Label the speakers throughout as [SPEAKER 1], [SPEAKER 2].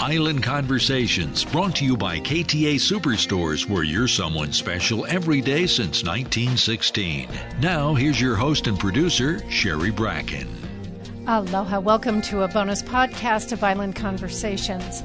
[SPEAKER 1] Island Conversations brought to you by KTA Superstores where you're someone special every day since 1916. Now here's your host and producer Sherry Bracken.
[SPEAKER 2] Aloha, welcome to a bonus podcast of Island Conversations.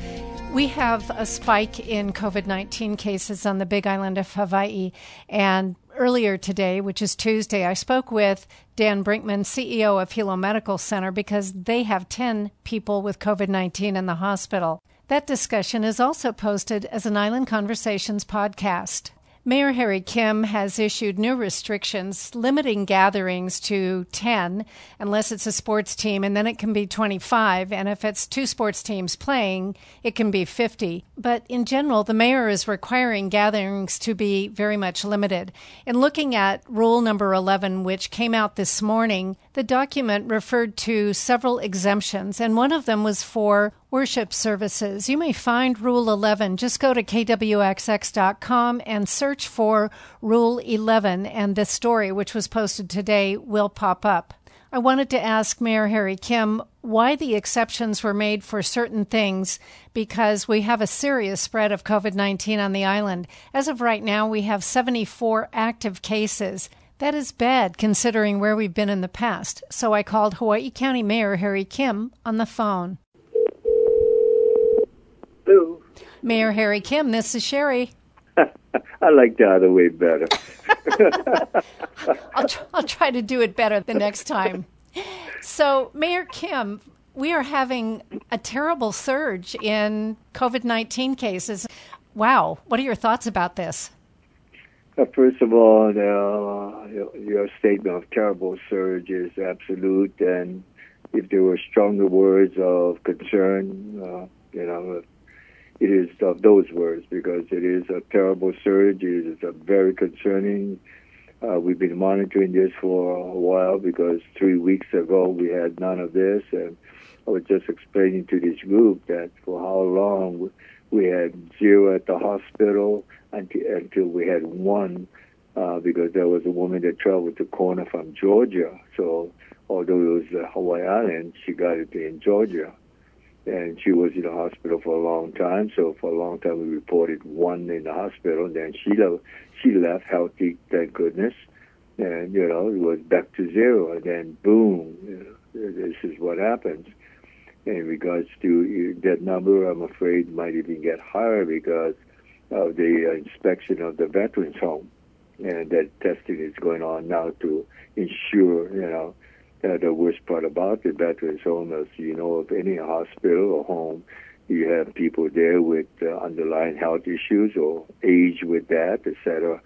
[SPEAKER 2] We have a spike in COVID 19 cases on the big island of Hawaii. And earlier today, which is Tuesday, I spoke with Dan Brinkman, CEO of Hilo Medical Center, because they have 10 people with COVID 19 in the hospital. That discussion is also posted as an Island Conversations podcast. Mayor Harry Kim has issued new restrictions limiting gatherings to 10 unless it's a sports team, and then it can be 25. And if it's two sports teams playing, it can be 50. But in general, the mayor is requiring gatherings to be very much limited. In looking at rule number 11, which came out this morning, the document referred to several exemptions, and one of them was for worship services. You may find Rule 11. Just go to kwxx.com and search for Rule 11, and this story, which was posted today, will pop up. I wanted to ask Mayor Harry Kim why the exceptions were made for certain things because we have a serious spread of COVID 19 on the island. As of right now, we have 74 active cases. That is bad considering where we've been in the past. So I called Hawaii County Mayor Harry Kim on the phone.
[SPEAKER 3] Hello.
[SPEAKER 2] Mayor Harry Kim, this is Sherry.
[SPEAKER 3] I like the other way better.
[SPEAKER 2] I'll, tr- I'll try to do it better the next time. So, Mayor Kim, we are having a terrible surge in COVID 19 cases. Wow. What are your thoughts about this?
[SPEAKER 3] Uh, first of all, uh, your statement of terrible surge is absolute, and if there were stronger words of concern, uh, you know, it is of those words because it is a terrible surge. It is a very concerning. Uh, we've been monitoring this for a while because three weeks ago we had none of this, and I was just explaining to this group that for how long we had zero at the hospital until, until we had one uh, because there was a woman that traveled to Kona from Georgia. So although it was Hawaii Island, she got it in Georgia and she was in the hospital for a long time. So for a long time, we reported one in the hospital. And then she left, she left healthy, thank goodness. And you know, it was back to zero. And then boom, know, this is what happens. In regards to uh, that number, I'm afraid might even get higher because of the inspection of the veterans home, and that testing is going on now to ensure, you know uh, the worst part about the veterans home is, you know, of any hospital or home, you have people there with uh, underlying health issues or age with that, etc.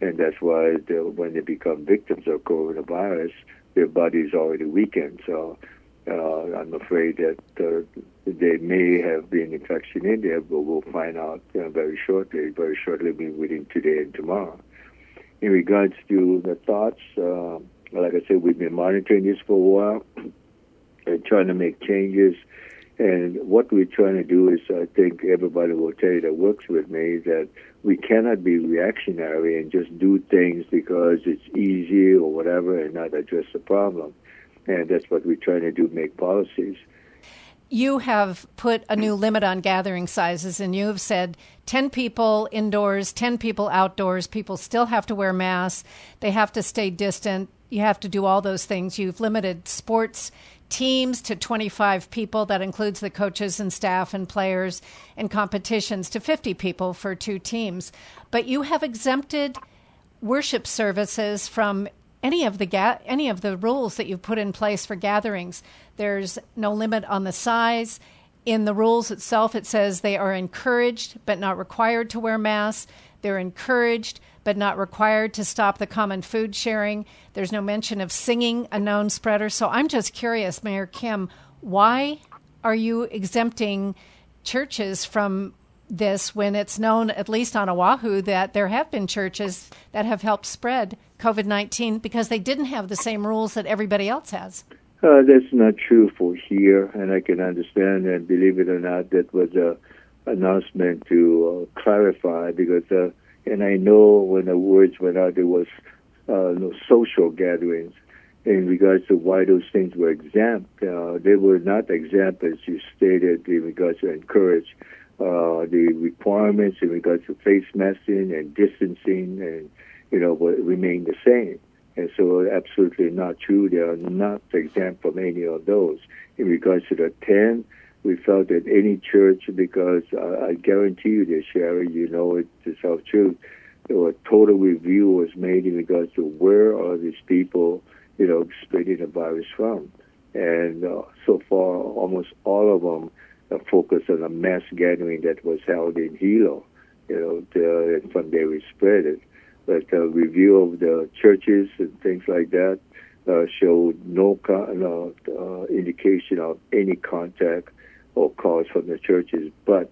[SPEAKER 3] And that's why the, when they become victims of coronavirus, their body is already weakened. So uh, I'm afraid that uh, they may have been infection in there, but we'll find out uh, very shortly. Very shortly, within today and tomorrow. In regards to the thoughts, uh, like I said, we've been monitoring this for a while and trying to make changes. And what we're trying to do is, I think everybody will tell you that works with me, that we cannot be reactionary and just do things because it's easy or whatever and not address the problem. And that's what we're trying to do, make policies.
[SPEAKER 2] You have put a new limit on gathering sizes, and you have said 10 people indoors, 10 people outdoors. People still have to wear masks, they have to stay distant you have to do all those things. You've limited sports teams to 25 people. That includes the coaches and staff and players, and competitions to 50 people for two teams. But you have exempted worship services from any of the ga- any of the rules that you've put in place for gatherings. There's no limit on the size. In the rules itself, it says they are encouraged but not required to wear masks. They're encouraged but not required to stop the common food sharing. There's no mention of singing a known spreader. So I'm just curious, Mayor Kim, why are you exempting churches from this when it's known, at least on Oahu, that there have been churches that have helped spread COVID 19 because they didn't have the same rules that everybody else has?
[SPEAKER 3] Uh, that's not true for here, and I can understand and believe it or not, that was a announcement to uh, clarify because, uh, and I know when the words went out, there was uh, no social gatherings in regards to why those things were exempt. Uh, they were not exempt, as you stated, in regards to encourage uh, the requirements in regards to face masking and distancing, and you know, remain the same. And so, absolutely not true. They are not exempt from any of those. In regards to the 10, we felt that any church, because uh, I guarantee you this, Sherry, you know it to self truth, a total review was made in regards to where are these people, you know, spreading the virus from. And uh, so far, almost all of them are focused on a mass gathering that was held in Hilo, you know, to, and from there we spread it but a review of the churches and things like that uh, showed no con- uh, indication of any contact or cause from the churches. But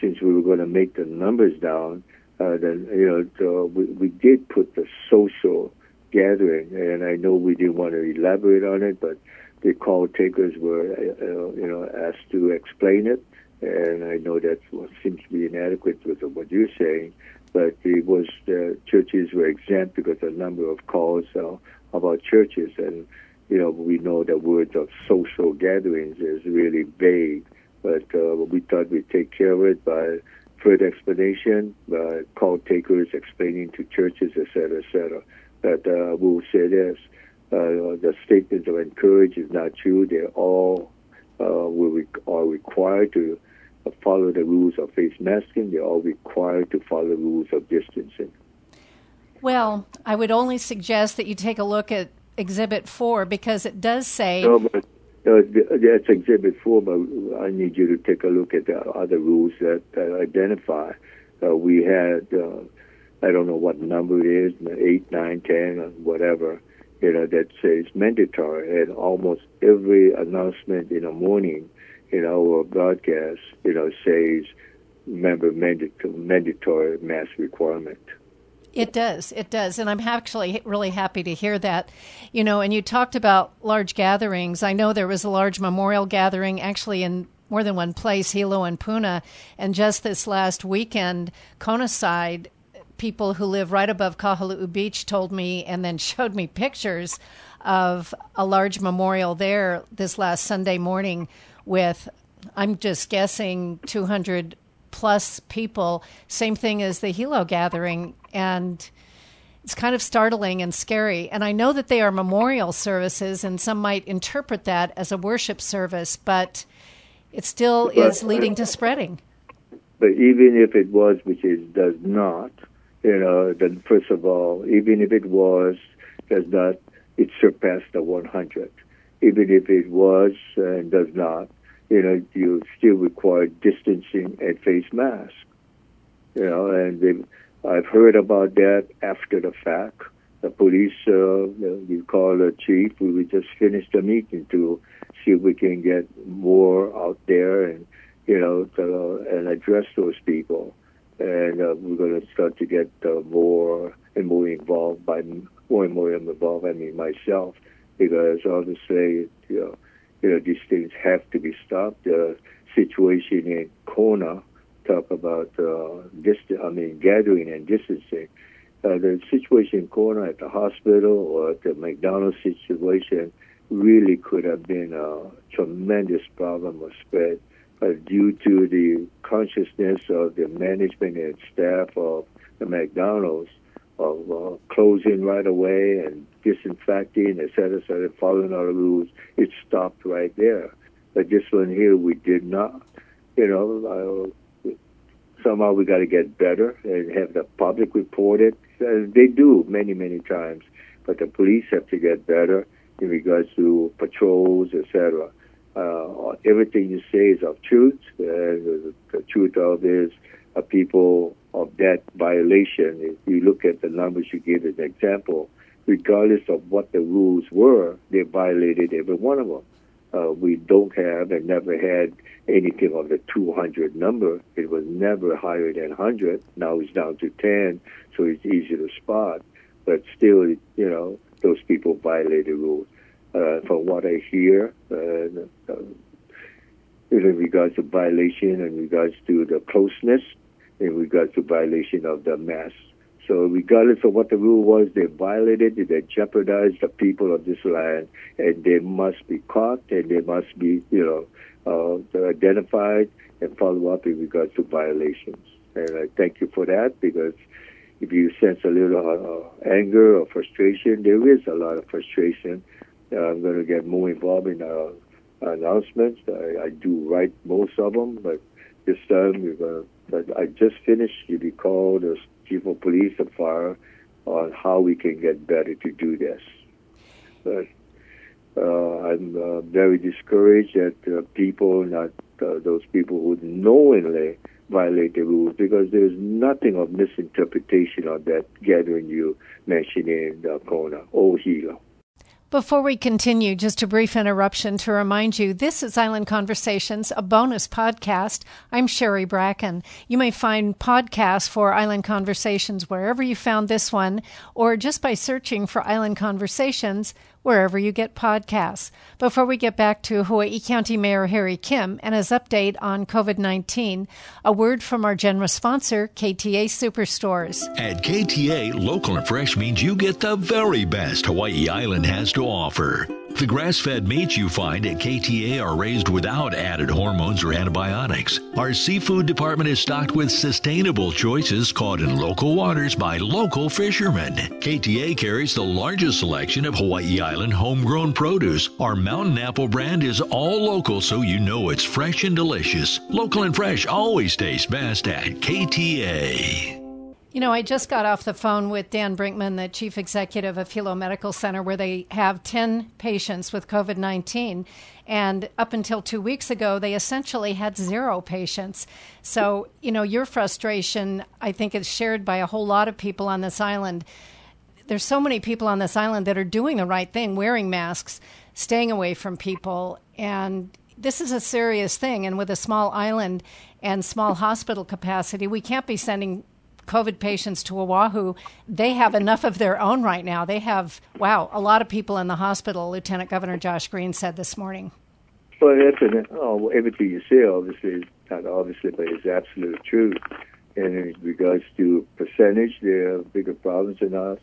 [SPEAKER 3] since we were going to make the numbers down, uh, then you know the, we, we did put the social gathering, and I know we didn't want to elaborate on it, but the call takers were uh, you know asked to explain it, and I know that seems to be inadequate with what you're saying but it was the churches were exempt because a number of calls uh, about churches, and you know we know the words of social gatherings is really vague. But uh, we thought we'd take care of it by further explanation, by call takers explaining to churches, et etc., etc. But uh, we'll say this: uh, the statements of encourage is not true. They're all uh, we are required to follow the rules of face masking. They're all required to follow the rules of distancing.
[SPEAKER 2] Well, I would only suggest that you take a look at Exhibit 4 because it does say.
[SPEAKER 3] No, but uh, that's Exhibit 4, but I need you to take a look at the other rules that, that identify. Uh, we had, uh, I don't know what number it is, 8, 9, 10, whatever, you know, that says mandatory. And almost every announcement in the morning in our broadcast, you know, says member mandatory mask requirement.
[SPEAKER 2] It does. It does. And I'm actually really happy to hear that. You know, and you talked about large gatherings. I know there was a large memorial gathering actually in more than one place, Hilo and Puna. And just this last weekend, Kona side, people who live right above Kahaluu Beach told me and then showed me pictures of a large memorial there this last Sunday morning with, I'm just guessing, 200 plus people. Same thing as the Hilo gathering. And it's kind of startling and scary. And I know that they are memorial services, and some might interpret that as a worship service, but it still but, is leading to spreading.
[SPEAKER 3] But even if it was, which it does not, you know, then first of all, even if it was, does not, it surpassed the 100. Even if it was and does not, you know, you still require distancing and face mask. You know, and I've heard about that after the fact. The police, uh, you call the chief. We just finished a meeting to see if we can get more out there and, you know, to, uh, and address those people. And uh, we're going to start to get uh, more and more involved by more and more involved. I mean, myself, because obviously, you know, you know, these things have to be stopped. The situation in Kona, talk about uh, dist- I mean, gathering and distancing. Uh, the situation in Kona at the hospital or at the McDonald's situation really could have been a tremendous problem of spread. But due to the consciousness of the management and staff of the McDonald's, of uh, closing right away and disinfecting, et cetera, et cetera, following all the rules, it stopped right there. But this one here, we did not. You know, uh, somehow we got to get better and have the public report it. Uh, they do many, many times, but the police have to get better in regards to patrols, etc. Uh, everything you say is of truth, and the, the truth of is uh, people of that violation. If you look at the numbers you gave as an example, regardless of what the rules were, they violated every one of them. Uh, we don't have and never had anything of the 200 number. It was never higher than 100. Now it's down to 10, so it's easy to spot. But still, you know, those people violate the rules. uh, from what I hear, uh, in regards to violation, in regards to the closeness, in regards to violation of the mask. So regardless of what the rule was, they violated it, they jeopardized the people of this land, and they must be caught and they must be, you know, uh, identified and follow up in regards to violations. And I thank you for that because if you sense a little uh, anger or frustration, there is a lot of frustration. Uh, I'm going to get more involved in uh, announcements. I, I do write most of them, but this time we're going to. I just finished. You be called as chief of police and fire on how we can get better to do this. But uh, I'm uh, very discouraged that uh, people, not uh, those people who knowingly violate the rules, because there's nothing of misinterpretation on that gathering you mentioned in the corner, old Hilo.
[SPEAKER 2] Before we continue, just a brief interruption to remind you this is Island Conversations, a bonus podcast. I'm Sherry Bracken. You may find podcasts for Island Conversations wherever you found this one, or just by searching for Island Conversations wherever you get podcasts. Before we get back to Hawaii County Mayor Harry Kim and his update on COVID 19, a word from our generous sponsor, KTA Superstores.
[SPEAKER 1] At KTA, local and fresh means you get the very best Hawaii Island has to offer. The grass fed meats you find at KTA are raised without added hormones or antibiotics. Our seafood department is stocked with sustainable choices caught in local waters by local fishermen. KTA carries the largest selection of Hawaii Island homegrown produce. Our mountain apple brand is all local so you know it's fresh and delicious. Local and fresh always tastes best at KTA.
[SPEAKER 2] You know, I just got off the phone with Dan Brinkman, the chief executive of Hilo Medical Center, where they have 10 patients with COVID 19. And up until two weeks ago, they essentially had zero patients. So, you know, your frustration, I think, is shared by a whole lot of people on this island. There's so many people on this island that are doing the right thing, wearing masks, staying away from people. And this is a serious thing. And with a small island and small hospital capacity, we can't be sending COVID patients to Oahu, they have enough of their own right now. They have, wow, a lot of people in the hospital, Lieutenant Governor Josh Green said this morning.
[SPEAKER 3] Well, that's an, oh, everything you say, obviously, is not obviously, but it's absolute truth. And in regards to percentage, there are bigger problems than us.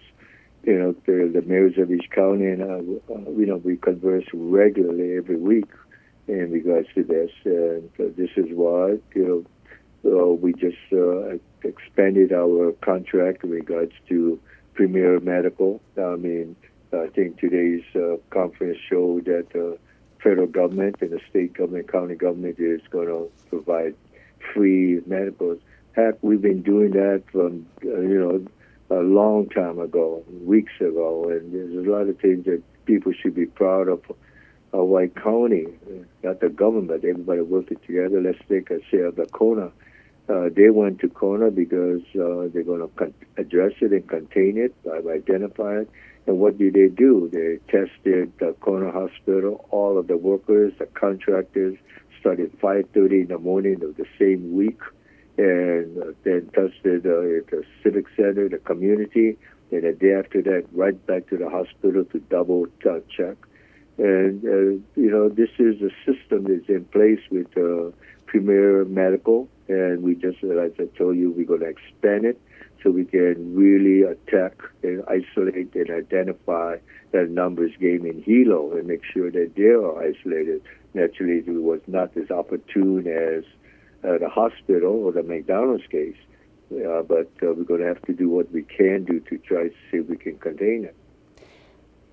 [SPEAKER 3] You know, the, the mayors of each county, and uh, uh, you know, we converse regularly every week in regards to this. And uh, this is why, you know, uh, we just uh, expanded our contract in regards to Premier Medical. I mean, I think today's uh, conference showed that the federal government and the state government, county government is going to provide free medicals. Heck, we've been doing that from uh, you know a long time ago, weeks ago, and there's a lot of things that people should be proud of. Hawaii County, not the government, everybody working together. Let's take a say of the Kona uh, they went to Kona because uh, they're going to con- address it and contain it, uh, identify it. And what did they do? They tested the Kona Hospital, all of the workers, the contractors, started 5.30 in the morning of the same week, and uh, then tested at the Civic Center, the community, and a day after that, right back to the hospital to double uh, check. And, uh, you know, this is a system that's in place with uh, Premier Medical, and we just, as I told you, we're going to expand it so we can really attack and isolate and identify that numbers game in Hilo and make sure that they are isolated. Naturally, it was not as opportune as uh, the hospital or the McDonald's case, uh, but uh, we're going to have to do what we can do to try to see if we can contain it.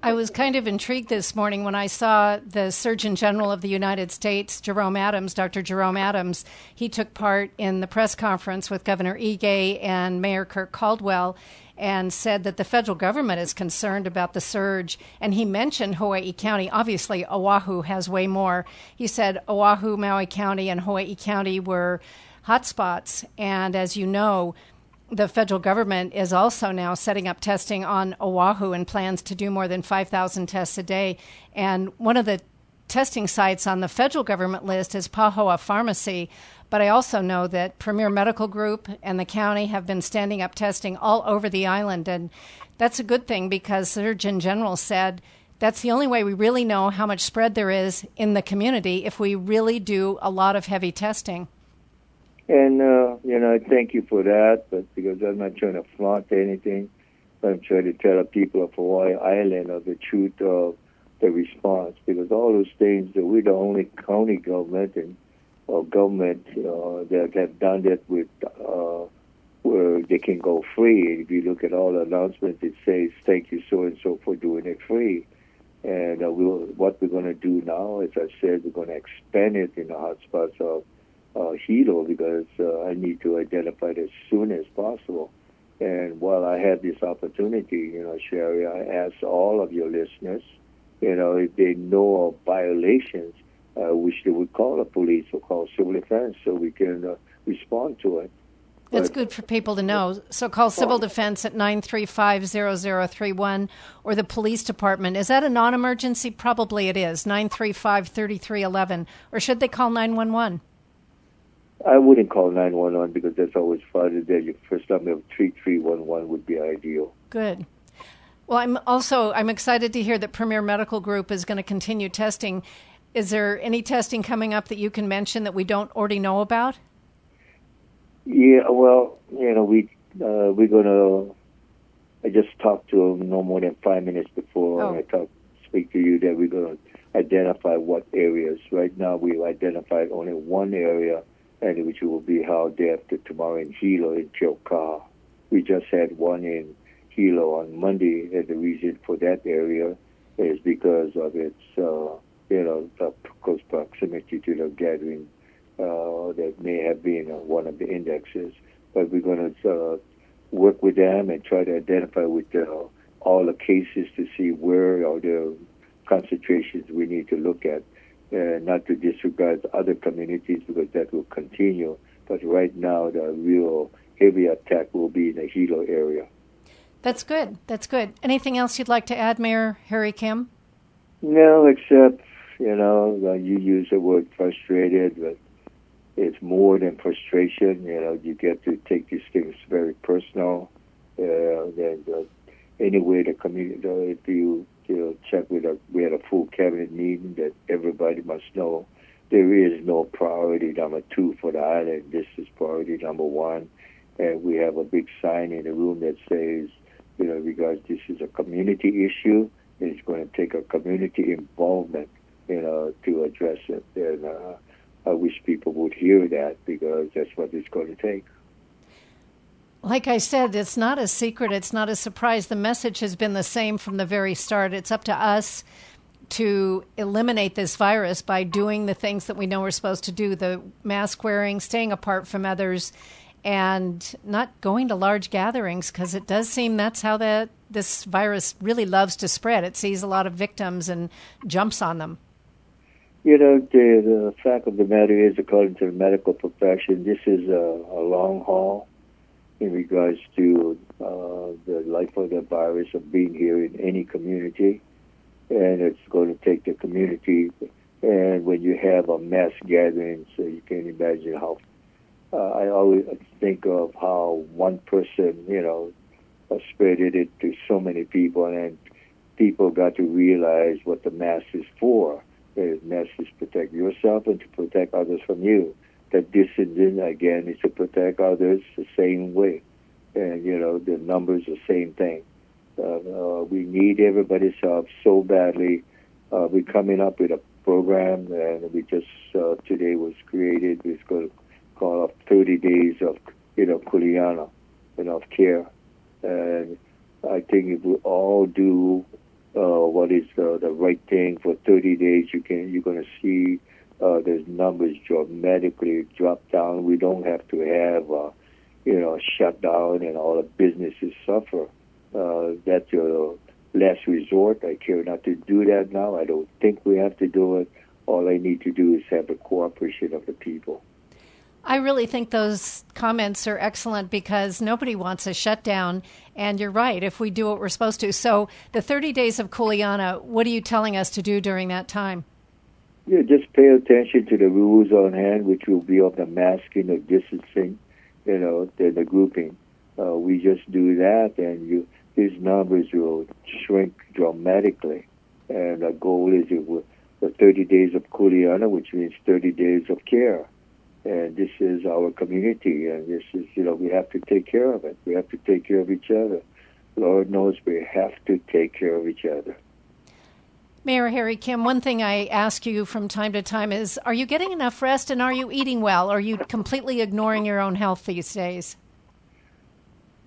[SPEAKER 2] I was kind of intrigued this morning when I saw the Surgeon General of the United States, Jerome Adams, Dr. Jerome Adams. He took part in the press conference with Governor Ige and Mayor Kirk Caldwell and said that the federal government is concerned about the surge. And he mentioned Hawaii County. Obviously, Oahu has way more. He said Oahu, Maui County, and Hawaii County were hotspots. And as you know, the federal government is also now setting up testing on Oahu and plans to do more than 5,000 tests a day. And one of the testing sites on the federal government list is Pahoa Pharmacy. But I also know that Premier Medical Group and the county have been standing up testing all over the island. And that's a good thing because Surgeon General said that's the only way we really know how much spread there is in the community if we really do a lot of heavy testing.
[SPEAKER 3] And, uh, you know, thank you for that, but because I'm not trying to flaunt anything, I'm trying to tell the people of Hawaii Island of the truth of the response, because all those things that we're the only county government and or government uh, that have done that with uh, where they can go free. If you look at all the announcements, it says thank you so and so for doing it free. And uh, we'll, what we're going to do now, as I said, we're going to expand it in the hotspots of uh, Hilo because uh, I need to identify it as soon as possible. And while I have this opportunity, you know, Sherry, I ask all of your listeners, you know, if they know of violations, uh, which they would call the police or call civil defense so we can uh, respond to it.
[SPEAKER 2] That's good for people to know. So call Civil Defense at 935 0031 or the police department. Is that a non emergency? Probably it is, 935 3311. Or should they call 911?
[SPEAKER 3] I wouldn't call 911 because that's always farther there. Your first number of 3311 would be ideal.
[SPEAKER 2] Good. Well, I'm also I'm excited to hear that Premier Medical Group is going to continue testing. Is there any testing coming up that you can mention that we don't already know about?
[SPEAKER 3] Yeah, well, you know, we uh, we're gonna. I just talked to him no more than five minutes before
[SPEAKER 2] Oh.
[SPEAKER 3] I talk speak to you that we're gonna identify what areas. Right now, we've identified only one area, and which will be held day after tomorrow in Hilo in Keaukaha. We just had one in Hilo on Monday, and the reason for that area is because of its, uh, you know, the close proximity to the gathering uh, that may have been uh, one of the indexes. But we're going to uh, work with them and try to identify with uh, all the cases to see where are the concentrations we need to look at, uh, not to disregard other communities because that will continue. But right now, the real heavy attack will be in the Hilo area.
[SPEAKER 2] That's good. That's good. Anything else you'd like to add, Mayor Harry Kim?
[SPEAKER 3] No, except you know you use the word frustrated, but it's more than frustration. You know, you get to take these things very personal. Uh, and uh, anyway, the community, if you you know, check with a, we had a full cabinet meeting that everybody must know there is no priority number two for the island. This is priority number one, and we have a big sign in the room that says, you know, because this is a community issue, it's going to take a community involvement, you know, to address it. And uh, I wish people would hear that because that's what it's going to take.
[SPEAKER 2] Like I said, it's not a secret, it's not a surprise. The message has been the same from the very start. It's up to us to eliminate this virus by doing the things that we know we're supposed to do the mask wearing, staying apart from others, and not going to large gatherings because it does seem that's how that this virus really loves to spread. It sees a lot of victims and jumps on them.
[SPEAKER 3] You know, the, the fact of the matter is, according to the medical profession, this is a, a long haul in regards to uh, the life of the virus of being here in any community. And it's going to take the community. And when you have a mass gathering, so you can imagine how. Uh, I always think of how one person, you know, spread it to so many people, and people got to realize what the mass is for. The is to protect yourself and to protect others from you. That distancing again is to protect others the same way, and you know the numbers the same thing. Uh, uh, we need everybody's help so badly. Uh, we're coming up with a program, and we just uh, today was created. It's going to call up 30 days of you know kuleana, you know, of care, and I think if we all do uh, what is uh, the right thing for 30 days, you can you're going to see uh, those numbers dramatically drop down. We don't have to have uh, you know shutdown and all the businesses suffer. Uh, that's your last resort. I care not to do that now. I don't think we have to do it. All I need to do is have the cooperation of the people.
[SPEAKER 2] I really think those comments are excellent because nobody wants a shutdown. And you're right, if we do what we're supposed to. So, the 30 days of Kuleana, what are you telling us to do during that time?
[SPEAKER 3] Yeah, just pay attention to the rules on hand, which will be of the masking, the distancing, you know, the, the grouping. Uh, we just do that, and you these numbers will shrink dramatically. And the goal is it with the 30 days of Kuleana, which means 30 days of care. And this is our community, and this is, you know, we have to take care of it. We have to take care of each other. Lord knows we have to take care of each other.
[SPEAKER 2] Mayor Harry Kim, one thing I ask you from time to time is Are you getting enough rest and are you eating well? Or are you completely ignoring your own health these days?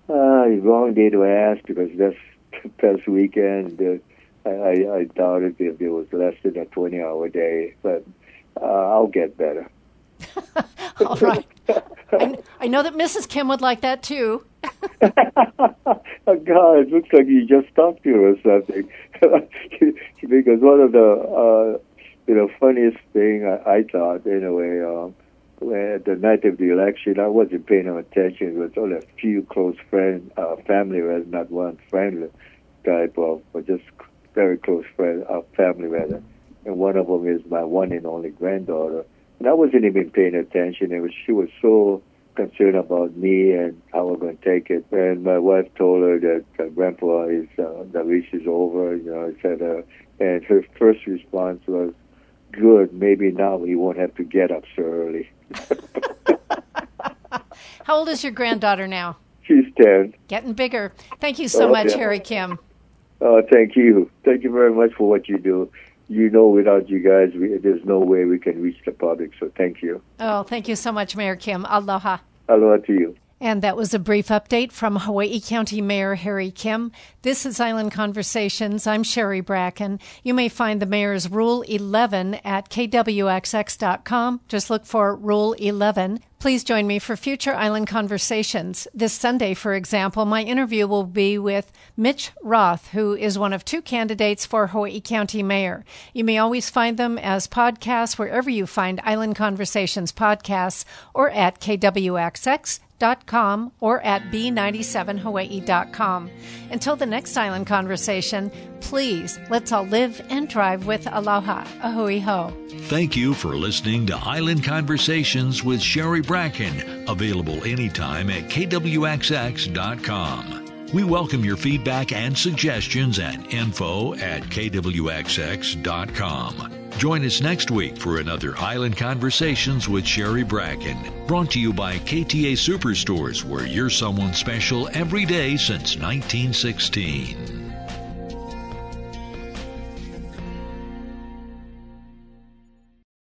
[SPEAKER 3] Uh, wrong day to ask because this past weekend, uh, I, I doubted if it was less than a 20 hour day, but uh, I'll get better.
[SPEAKER 2] All right. I, I, know that Mrs. Kim would like that too.
[SPEAKER 3] oh, God, it looks like you just talked to her or something. because one of the, uh, you know, funniest thing I, I thought, anyway, um, when, the night of the election, I wasn't paying no attention. It was only a few close friends, uh, family, rather not one friend type of, but just very close friend, uh, family rather. And one of them is my one and only granddaughter and I wasn't even paying attention. It was she was so concerned about me and how we're going to take it. And my wife told her that uh, Grandpa is uh, the leash is over. You know, I said, uh, and her first response was, "Good, maybe now he won't have to get up so early."
[SPEAKER 2] how old is your granddaughter now?
[SPEAKER 3] She's ten.
[SPEAKER 2] Getting bigger. Thank you so oh, much, yeah. Harry Kim.
[SPEAKER 3] Oh, thank you. Thank you very much for what you do you know, without you guys, we, there's no way we can reach the public. So thank you.
[SPEAKER 2] Oh, thank you so much, Mayor Kim. Aloha.
[SPEAKER 3] Aloha to you.
[SPEAKER 2] And that was a brief update from Hawaii County Mayor Harry Kim. This is Island Conversations. I'm Sherry Bracken. You may find the mayor's Rule 11 at kwxx.com. Just look for Rule 11. Please join me for future Island Conversations. This Sunday, for example, my interview will be with Mitch Roth, who is one of two candidates for Hawaii County Mayor. You may always find them as podcasts wherever you find Island Conversations podcasts or at kwxx com or at b97hawaii.com. Until the next island conversation, please let's all live and drive with aloha. A hui hou.
[SPEAKER 1] Thank you for listening to Island Conversations with Sherry Bracken, available anytime at kwxx.com. We welcome your feedback and suggestions at info at kwxx.com. Join us next week for another Island Conversations with Sherry Bracken, brought to you by KTA Superstores, where you're someone special every day since 1916.